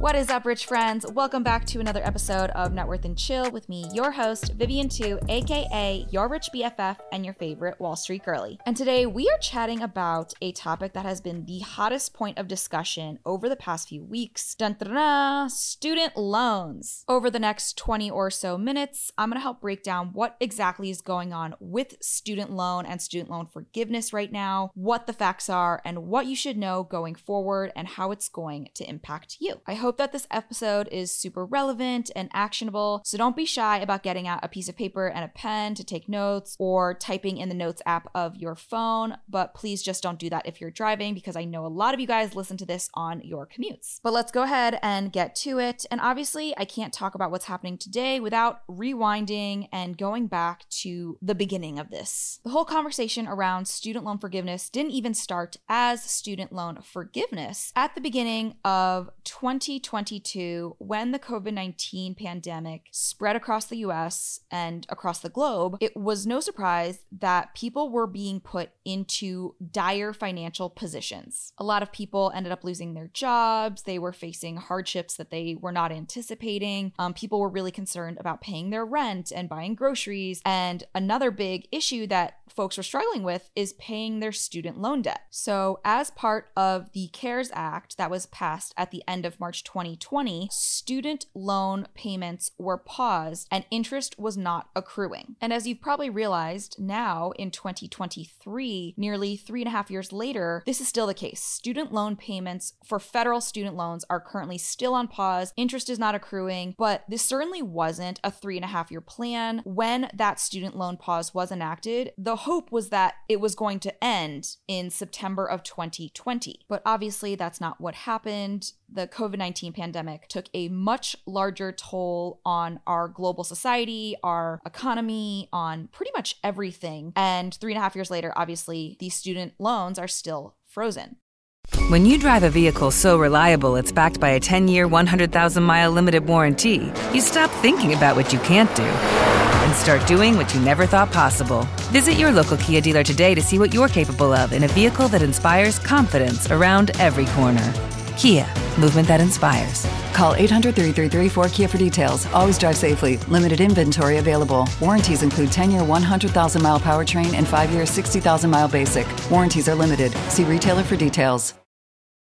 What is up, rich friends? Welcome back to another episode of Net Worth and Chill with me, your host, Vivian Tu, aka your rich BFF and your favorite Wall Street girly. And today we are chatting about a topic that has been the hottest point of discussion over the past few weeks student loans. Over the next 20 or so minutes, I'm gonna help break down what exactly is going on with student loan and student loan forgiveness right now, what the facts are, and what you should know going forward, and how it's going to impact you. I hope hope that this episode is super relevant and actionable, so don't be shy about getting out a piece of paper and a pen to take notes or typing in the notes app of your phone. But please just don't do that if you're driving because I know a lot of you guys listen to this on your commutes. But let's go ahead and get to it. And obviously, I can't talk about what's happening today without rewinding and going back to the beginning of this. The whole conversation around student loan forgiveness didn't even start as student loan forgiveness. At the beginning of 20 2022, when the COVID 19 pandemic spread across the US and across the globe, it was no surprise that people were being put into dire financial positions. A lot of people ended up losing their jobs, they were facing hardships that they were not anticipating. Um, people were really concerned about paying their rent and buying groceries. And another big issue that folks were struggling with is paying their student loan debt. So, as part of the CARES Act that was passed at the end of March 2020, student loan payments were paused and interest was not accruing. And as you've probably realized, now in 2023, nearly three and a half years later, this is still the case. Student loan payments for federal student loans are currently still on pause. Interest is not accruing, but this certainly wasn't a three and a half year plan. When that student loan pause was enacted, the hope was that it was going to end in September of 2020. But obviously, that's not what happened the COVID 19 pandemic took a much larger toll on our global society, our economy, on pretty much everything. And three and a half years later, obviously, these student loans are still frozen. When you drive a vehicle so reliable it's backed by a 10 year, 100,000 mile limited warranty, you stop thinking about what you can't do and start doing what you never thought possible. Visit your local Kia dealer today to see what you're capable of in a vehicle that inspires confidence around every corner. Kia, movement that inspires. Call 800 333 4KIA for details. Always drive safely. Limited inventory available. Warranties include 10 year 100,000 mile powertrain and 5 year 60,000 mile basic. Warranties are limited. See retailer for details.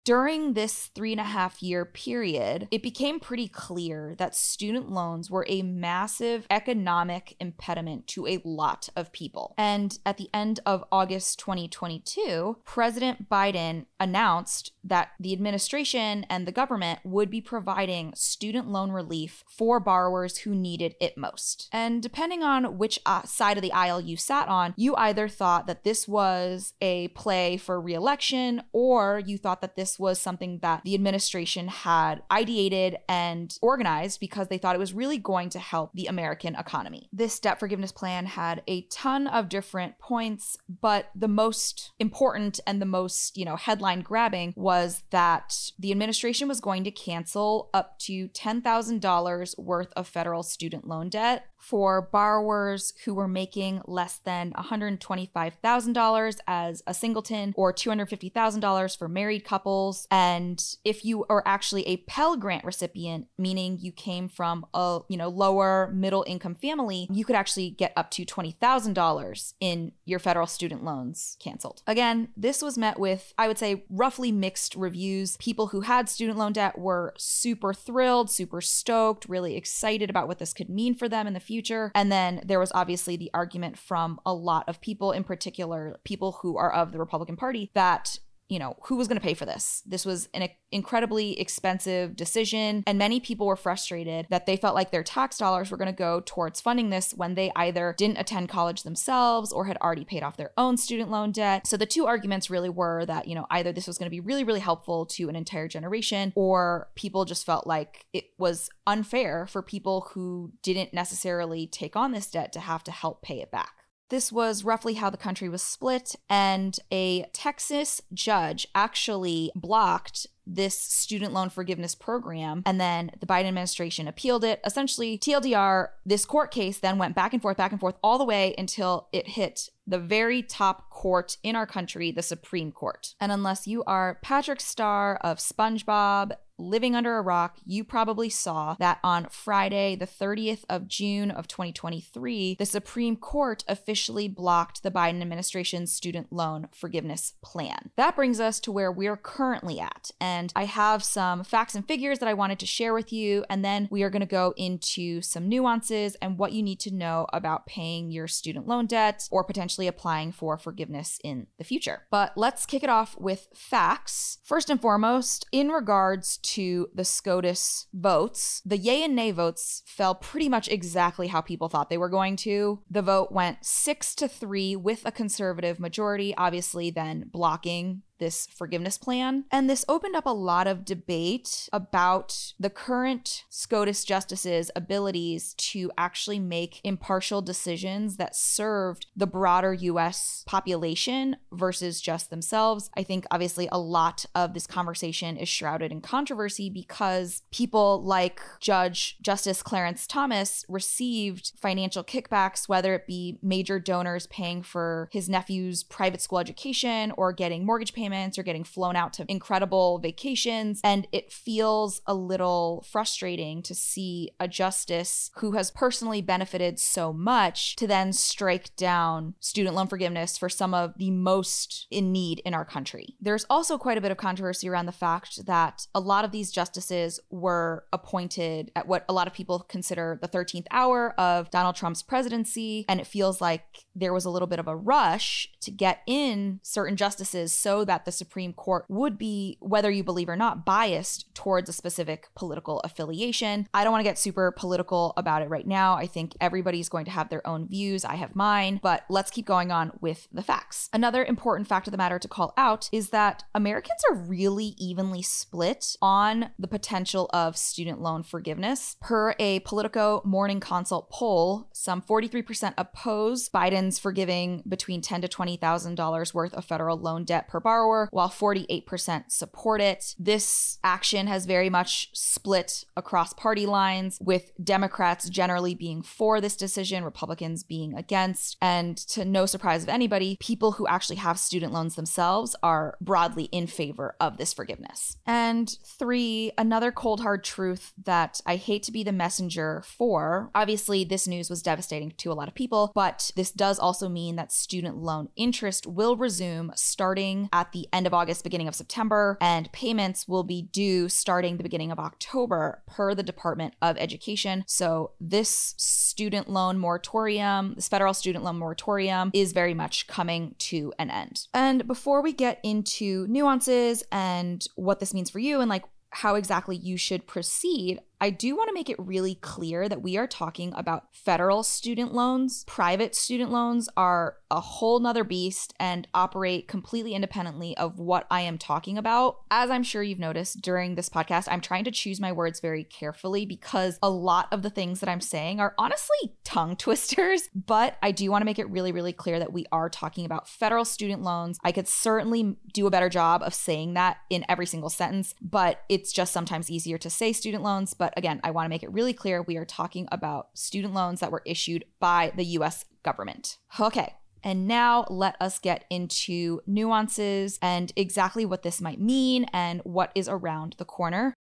During this three and a half year period, it became pretty clear that student loans were a massive economic impediment to a lot of people. And at the end of August 2022, President Biden announced that the administration and the government would be providing student loan relief for borrowers who needed it most. And depending on which uh, side of the aisle you sat on, you either thought that this was a play for reelection or you thought that this was something that the administration had ideated and organized because they thought it was really going to help the American economy. This debt forgiveness plan had a ton of different points, but the most important and the most, you know, headline grabbing was that the administration was going to cancel up to $10,000 worth of federal student loan debt for borrowers who were making less than $125,000 as a singleton or $250,000 for married couples. And if you are actually a Pell Grant recipient, meaning you came from a, you know, lower middle income family, you could actually get up to $20,000 in your federal student loans canceled. Again, this was met with, I would say, roughly mixed reviews. People who had student loan debt were super thrilled, super stoked, really excited about what this could mean for them in the future. And then there was obviously the argument from a lot of people, in particular, people who are of the Republican Party, that you know, who was going to pay for this? This was an incredibly expensive decision. And many people were frustrated that they felt like their tax dollars were going to go towards funding this when they either didn't attend college themselves or had already paid off their own student loan debt. So the two arguments really were that, you know, either this was going to be really, really helpful to an entire generation or people just felt like it was unfair for people who didn't necessarily take on this debt to have to help pay it back. This was roughly how the country was split, and a Texas judge actually blocked this student loan forgiveness program. And then the Biden administration appealed it. Essentially, TLDR, this court case then went back and forth, back and forth, all the way until it hit the very top court in our country, the Supreme Court. And unless you are Patrick Star of SpongeBob living under a rock, you probably saw that on Friday, the 30th of June of 2023, the Supreme Court officially blocked the Biden administration's student loan forgiveness plan. That brings us to where we're currently at. And I have some facts and figures that I wanted to share with you. And then we are going to go into some nuances and what you need to know about paying your student loan debt or potentially applying for forgiveness in the future. But let's kick it off with facts. First and foremost, in regards to to the SCOTUS votes, the yay and nay votes fell pretty much exactly how people thought they were going to. The vote went six to three with a conservative majority, obviously, then blocking this forgiveness plan. And this opened up a lot of debate about the current SCOTUS justices' abilities to actually make impartial decisions that served the broader US population versus just themselves. I think obviously a lot of this conversation is shrouded in controversy because people like Judge Justice Clarence Thomas received financial kickbacks, whether it be major donors paying for his nephew's private school education or getting mortgage payments payments or getting flown out to incredible vacations. And it feels a little frustrating to see a justice who has personally benefited so much to then strike down student loan forgiveness for some of the most in need in our country. There's also quite a bit of controversy around the fact that a lot of these justices were appointed at what a lot of people consider the 13th hour of Donald Trump's presidency. And it feels like there was a little bit of a rush to get in certain justices so that the Supreme Court would be, whether you believe or not, biased towards a specific political affiliation. I don't want to get super political about it right now. I think everybody's going to have their own views. I have mine, but let's keep going on with the facts. Another important fact of the matter to call out is that Americans are really evenly split on the potential of student loan forgiveness. Per a Politico Morning Consult poll, some 43% oppose Biden's forgiving between ten to $20,000 worth of federal loan debt per borrower, while 48% support it. This action has very much split across party lines, with Democrats generally being for this decision, Republicans being against. And to no surprise of anybody, people who actually have student loans themselves are broadly in favor of this forgiveness. And three, another cold hard truth that I hate to be the messenger for. Obviously, this news was devastating to a lot of people, but this does also mean that student loan interest will resume starting at the end of August, beginning of September, and payments will be due starting the beginning of October per the Department of Education. So, this student loan moratorium, this federal student loan moratorium, is very much coming to an end. And before we get into nuances and what this means for you and like how exactly you should proceed, I do want to make it really clear that we are talking about federal student loans. Private student loans are a whole nother beast and operate completely independently of what I am talking about. As I'm sure you've noticed during this podcast, I'm trying to choose my words very carefully because a lot of the things that I'm saying are honestly tongue twisters, but I do want to make it really, really clear that we are talking about federal student loans. I could certainly do a better job of saying that in every single sentence, but it's just sometimes easier to say student loans. But but again, I want to make it really clear we are talking about student loans that were issued by the US government. Okay. And now let us get into nuances and exactly what this might mean and what is around the corner.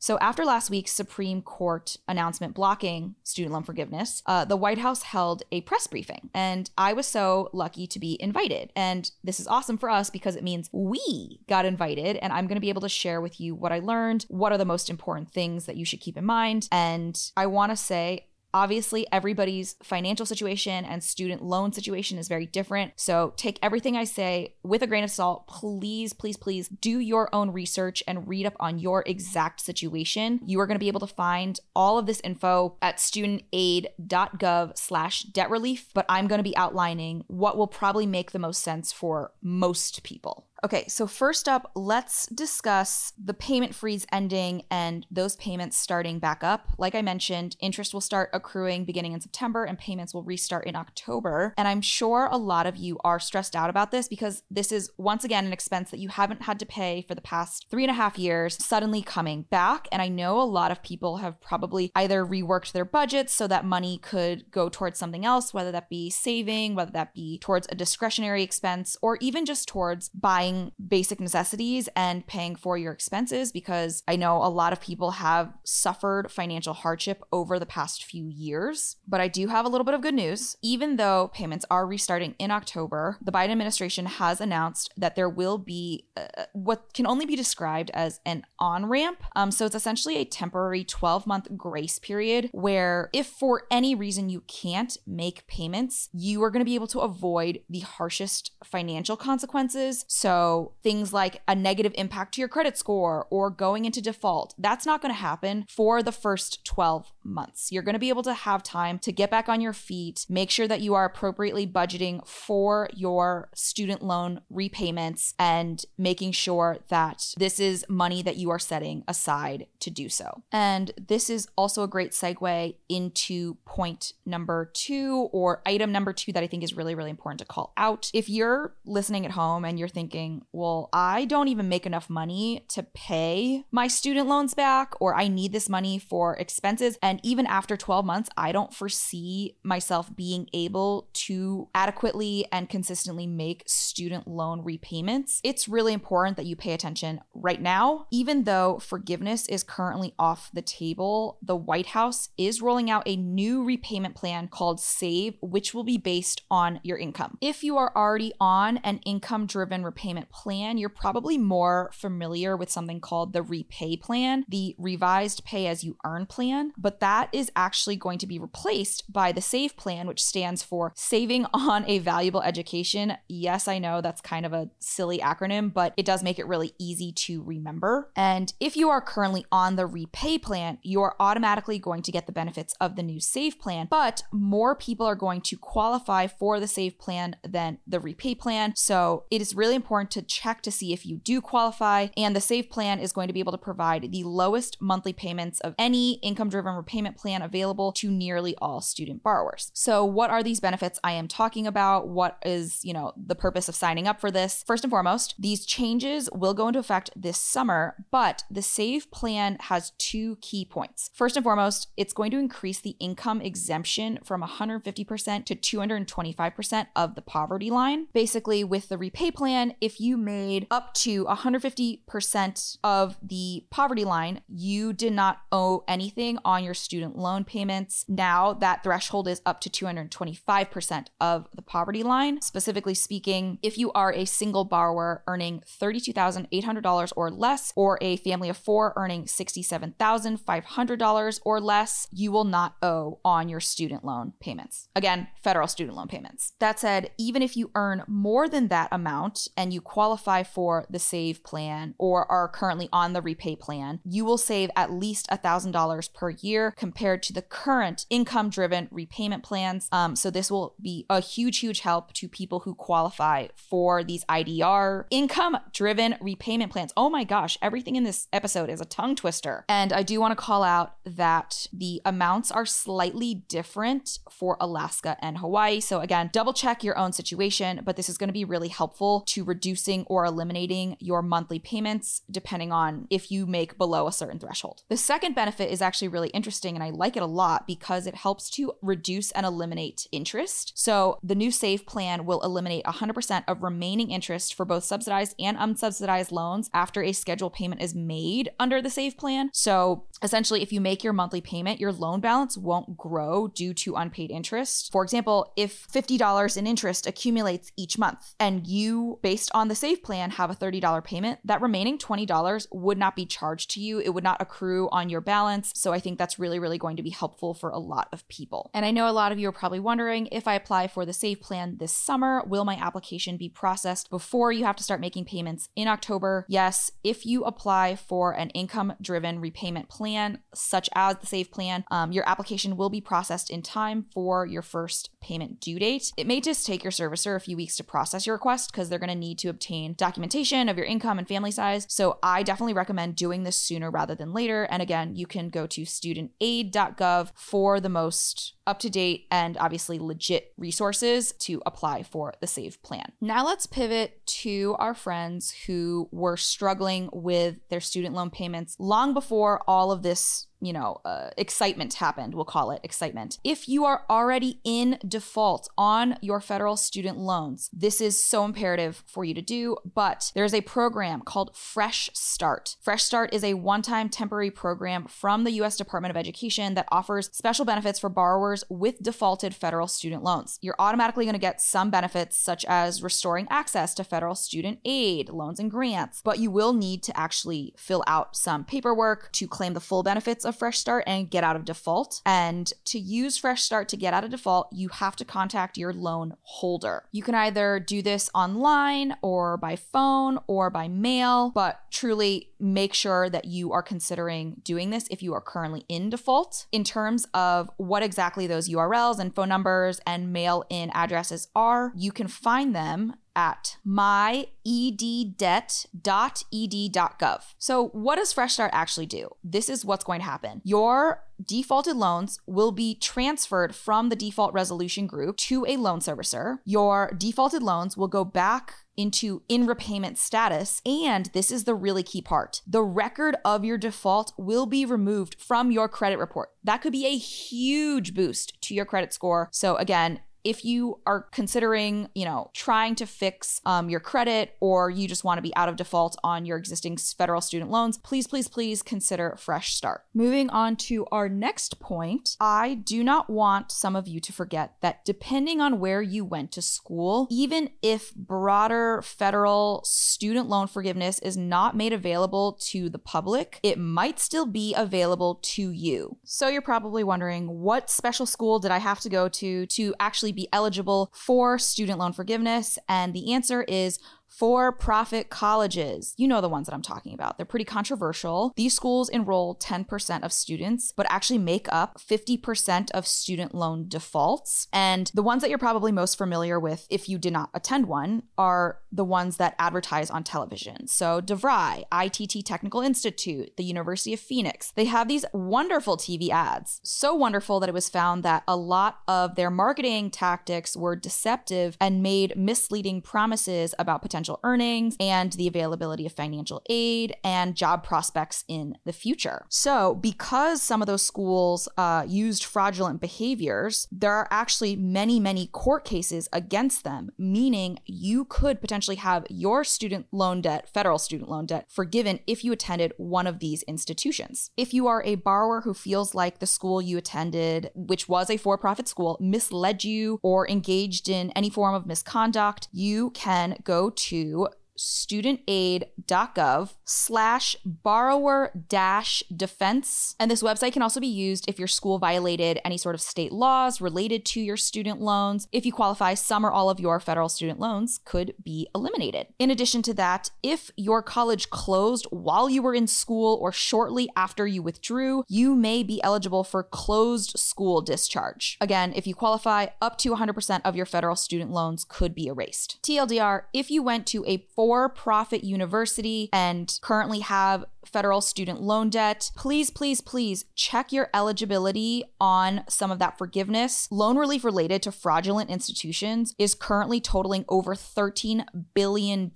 So, after last week's Supreme Court announcement blocking student loan forgiveness, uh, the White House held a press briefing. And I was so lucky to be invited. And this is awesome for us because it means we got invited. And I'm going to be able to share with you what I learned, what are the most important things that you should keep in mind. And I want to say, Obviously, everybody's financial situation and student loan situation is very different. So take everything I say with a grain of salt. Please, please, please do your own research and read up on your exact situation. You are going to be able to find all of this info at studentaid.gov slash debt relief, but I'm going to be outlining what will probably make the most sense for most people. Okay, so first up, let's discuss the payment freeze ending and those payments starting back up. Like I mentioned, interest will start accruing beginning in September and payments will restart in October. And I'm sure a lot of you are stressed out about this because this is once again an expense that you haven't had to pay for the past three and a half years, suddenly coming back. And I know a lot of people have probably either reworked their budgets so that money could go towards something else, whether that be saving, whether that be towards a discretionary expense, or even just towards buying basic necessities and paying for your expenses because I know a lot of people have suffered financial hardship over the past few years. But I do have a little bit of good news. Even though payments are restarting in October, the Biden administration has announced that there will be uh, what can only be described as an on ramp. Um, so it's essentially a temporary 12 month grace period where, if for any reason you can't make payments, you are going to be able to avoid the harshest financial consequences. So things like a negative impact to your credit score or going into default, that's not going to happen for the first 12 months. You're going to be able to have time to get back on your feet, make sure that you are appropriately budgeting for your student loan repayments and making sure that this is money that you are setting aside to do so. And this is also a great segue into point number two or item number two that I think is really, really important to call out. If you're listening at home and you're thinking, well, I don't even make enough money to pay my student loans back, or I need this money for expenses. And even after 12 months, I don't foresee myself being able to adequately and consistently make student loan repayments. It's really important that you pay attention right now. Even though forgiveness is currently off the table, the White House is rolling out a new repayment plan called SAVE, which will be based on your income. If you are already on an income driven repayment plan, you're probably more familiar with something called the REPAYE plan, the revised pay as you earn plan, but that is actually going to be replaced by the SAVE plan, which stands for Saving on a Valuable Education. Yes, I know that's kind of a silly acronym, but it does make it really easy to remember. And if you are currently on the REPAYE plan, you're automatically going to get the benefits of the new SAVE plan, but more people are going to qualify for the SAVE plan than the REPAYE plan. So it is really important to check to see if you do qualify. And the SAVE plan is going to be able to provide the lowest monthly payments of any income driven repayment plan available to nearly all student borrowers. So, what are these benefits I am talking about? What is, you know, the purpose of signing up for this? First and foremost, these changes will go into effect this summer, but the SAVE plan has two key points. First and foremost, it's going to increase the income exemption from 150% to 225% of the poverty line. Basically, with the REPAYE plan, if you made up to 150% of the poverty line, you did not owe anything on your student loan payments. Now that threshold is up to 225% of the poverty line. Specifically speaking, if you are a single borrower earning $32,800 or less, or a family of four earning $67,500 or less, you will not owe on your student loan payments. Again, federal student loan payments. That said, even if you earn more than that amount and you qualify for the SAVE plan or are currently on the REPAYE plan, you will save at least $1,000 per year compared to the current income driven repayment plans. Um, so, this will be a huge, huge help to people who qualify for these IDR income driven repayment plans. Oh my gosh, everything in this episode is a tongue twister. And I do want to call out that the amounts are slightly different for Alaska and Hawaii. So, again, double check your own situation, but this is going to be really helpful to reducing or eliminating your monthly payments depending on if you make below a certain threshold. The second benefit is actually really interesting and I like it a lot because it helps to reduce and eliminate interest. So, the new SAVE plan will eliminate 100% of remaining interest for both subsidized and unsubsidized loans after a scheduled payment is made under the SAVE plan. So, essentially, if you make your monthly payment, your loan balance won't grow due to unpaid interest. For example, if $50 in interest accumulates each month and you, based on the SAVE plan, have a $30 payment, that remaining $20 would not be charged to you. It would not accrue on your balance. So I think that's really, really going to be helpful for a lot of people. And I know a lot of you are probably wondering if I apply for the SAVE plan this summer, will my application be processed before you have to start making payments in October? Yes, if you apply for an income driven repayment plan, such as the SAVE plan, um, your application will be processed in time for your first payment due date. It may just take your servicer a few weeks to process your request because they're going to need to obtain documentation of your income and family size. So I definitely recommend doing this sooner rather than later. And again, you can go to studentaid.gov for the most up to date and obviously legit resources to apply for the SAVE plan. Now let's pivot to our friends who were struggling with their student loan payments long before all of this you know, uh, excitement happened. We'll call it excitement. If you are already in default on your federal student loans, this is so imperative for you to do. But there's a program called Fresh Start. Fresh Start is a one time temporary program from the U.S. Department of Education that offers special benefits for borrowers with defaulted federal student loans. You're automatically going to get some benefits, such as restoring access to federal student aid, loans, and grants, but you will need to actually fill out some paperwork to claim the full benefits of Fresh Start and get out of default. And to use Fresh Start to get out of default, you have to contact your loan holder. You can either do this online or by phone or by mail, but truly make sure that you are considering doing this if you are currently in default. In terms of what exactly those URLs and phone numbers and mail in addresses are, you can find them at myeddebt.ed.gov. So, what does Fresh Start actually do? This is what's going to happen. Your defaulted loans will be transferred from the default resolution group to a loan servicer. Your defaulted loans will go back into in repayment status. And this is the really key part the record of your default will be removed from your credit report. That could be a huge boost to your credit score. So, again, if you are considering, you know, trying to fix um, your credit or you just want to be out of default on your existing federal student loans, please, please, please consider Fresh Start. Moving on to our next point, I do not want some of you to forget that depending on where you went to school, even if broader federal student loan forgiveness is not made available to the public, it might still be available to you. So you're probably wondering, what special school did I have to go to to actually be eligible for student loan forgiveness? And the answer is for profit colleges. You know the ones that I'm talking about. They're pretty controversial. These schools enroll 10% of students, but actually make up 50% of student loan defaults. And the ones that you're probably most familiar with, if you did not attend one, are the ones that advertise on television. So DeVry, ITT Technical Institute, the University of Phoenix, they have these wonderful TV ads. So wonderful that it was found that a lot of their marketing tactics were deceptive and made misleading promises about potential potential earnings and the availability of financial aid and job prospects in the future. So, because some of those schools uh, used fraudulent behaviors, there are actually many, many court cases against them, meaning you could potentially have your student loan debt, federal student loan debt, forgiven if you attended one of these institutions. If you are a borrower who feels like the school you attended, which was a for profit school, misled you or engaged in any form of misconduct, you can go to to studentaid.gov slash borrower dash defense. And this website can also be used if your school violated any sort of state laws related to your student loans. If you qualify, some or all of your federal student loans could be eliminated. In addition to that, if your college closed while you were in school or shortly after you withdrew, you may be eligible for closed school discharge. Again, if you qualify, up to 100% of your federal student loans could be erased. TLDR, if you went to a for profit university and currently have federal student loan debt, please, please, please check your eligibility on some of that forgiveness. Loan relief related to fraudulent institutions is currently totaling over $13 billion.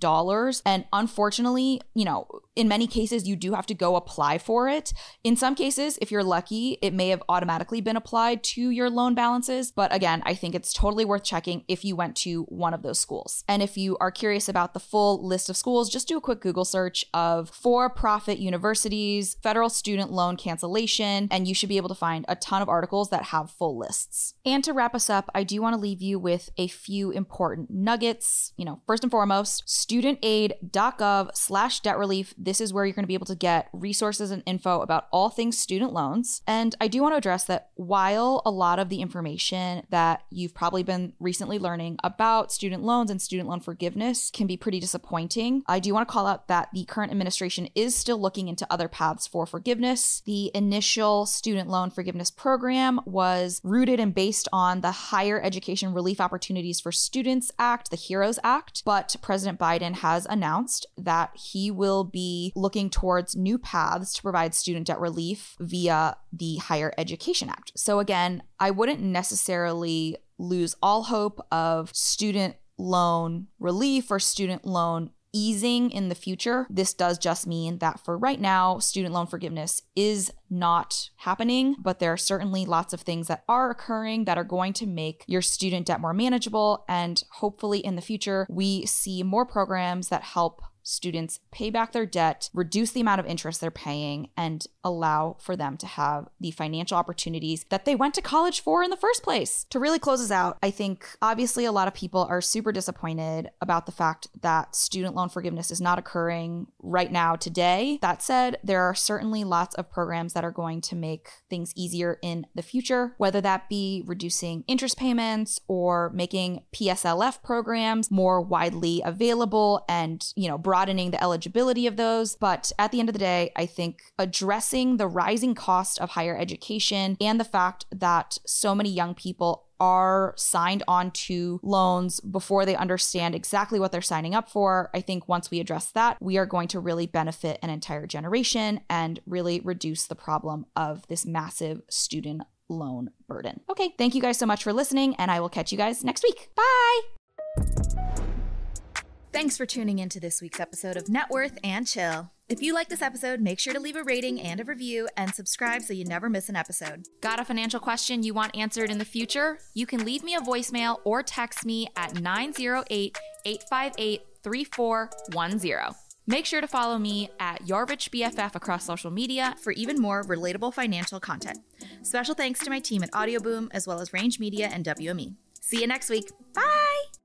And unfortunately, you know, in many cases, you do have to go apply for it. In some cases, if you're lucky, it may have automatically been applied to your loan balances. But again, I think it's totally worth checking if you went to one of those schools. And if you are curious about the full list of schools, just do a quick Google search of for profit universities, federal student loan cancellation, and you should be able to find a ton of articles that have full lists. And to wrap us up, I do want to leave you with a few important nuggets. You know, first and foremost, studentaid.gov slash debt relief this is where you're going to be able to get resources and info about all things student loans. And I do want to address that while a lot of the information that you've probably been recently learning about student loans and student loan forgiveness can be pretty disappointing, I do want to call out that the current administration is still looking into other paths for forgiveness. The initial student loan forgiveness program was rooted and based on the Higher Education Relief Opportunities for Students Act, the HEROES Act. But President Biden has announced that he will be looking towards new paths to provide student debt relief via the Higher Education Act. So, again, I wouldn't necessarily lose all hope of student loan relief or student loan easing in the future. This does just mean that for right now, student loan forgiveness is not happening, but there are certainly lots of things that are occurring that are going to make your student debt more manageable. And hopefully in the future, we see more programs that help students pay back their debt, reduce the amount of interest they're paying, and allow for them to have the financial opportunities that they went to college for in the first place. To really close us out, I think obviously a lot of people are super disappointed about the fact that student loan forgiveness is not occurring right now today. That said, there are certainly lots of programs that are going to make things easier in the future, whether that be reducing interest payments or making PSLF programs more widely available and, you know, broadening the eligibility of those. But at the end of the day, I think addressing the rising cost of higher education and the fact that so many young people are signed on to loans before they understand exactly what they're signing up for. I think once we address that, we are going to really benefit an entire generation and really reduce the problem of this massive student loan burden. Okay, thank you guys so much for listening, and I will catch you guys next week. Bye. Thanks for tuning in to this week's episode of Net Worth and Chill. If you like this episode, make sure to leave a rating and a review and subscribe so you never miss an episode. Got a financial question you want answered in the future? You can leave me a voicemail or text me at 908 858 3410. Make sure to follow me at Your Rich BFF across social media for even more relatable financial content. Special thanks to my team at Audioboom, as well as Range Media and WME. See you next week. Bye!